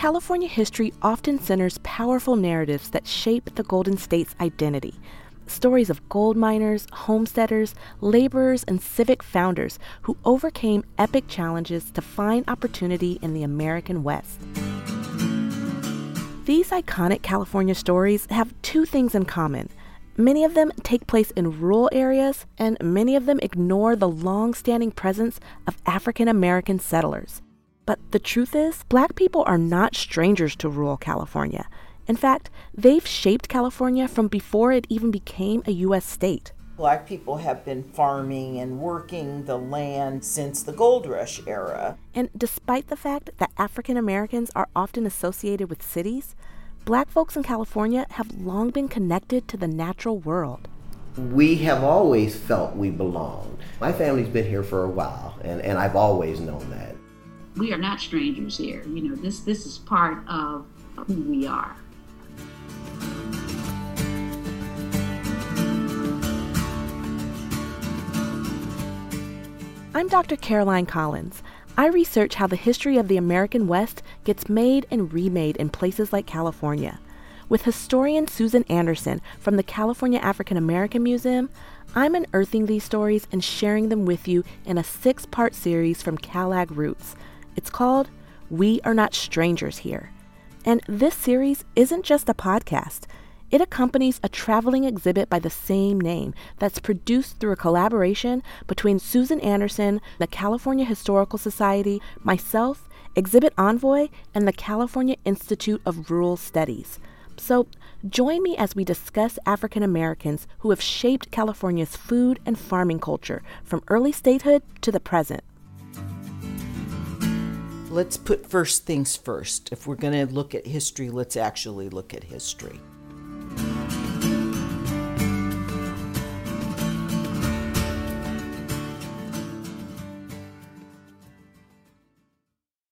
California history often centers powerful narratives that shape the Golden State's identity. Stories of gold miners, homesteaders, laborers, and civic founders who overcame epic challenges to find opportunity in the American West. These iconic California stories have two things in common. Many of them take place in rural areas, and many of them ignore the long standing presence of African American settlers. But the truth is, black people are not strangers to rural California. In fact, they've shaped California from before it even became a U.S. state. Black people have been farming and working the land since the gold rush era. And despite the fact that African Americans are often associated with cities, black folks in California have long been connected to the natural world. We have always felt we belonged. My family's been here for a while, and, and I've always known that. We are not strangers here. You know, this this is part of who we are. I'm Dr. Caroline Collins. I research how the history of the American West gets made and remade in places like California. With historian Susan Anderson from the California African American Museum, I'm unearthing these stories and sharing them with you in a six part series from CalAg Roots. It's called We Are Not Strangers Here. And this series isn't just a podcast. It accompanies a traveling exhibit by the same name that's produced through a collaboration between Susan Anderson, the California Historical Society, myself, Exhibit Envoy, and the California Institute of Rural Studies. So, join me as we discuss African Americans who have shaped California's food and farming culture from early statehood to the present. Let's put first things first. If we're going to look at history, let's actually look at history.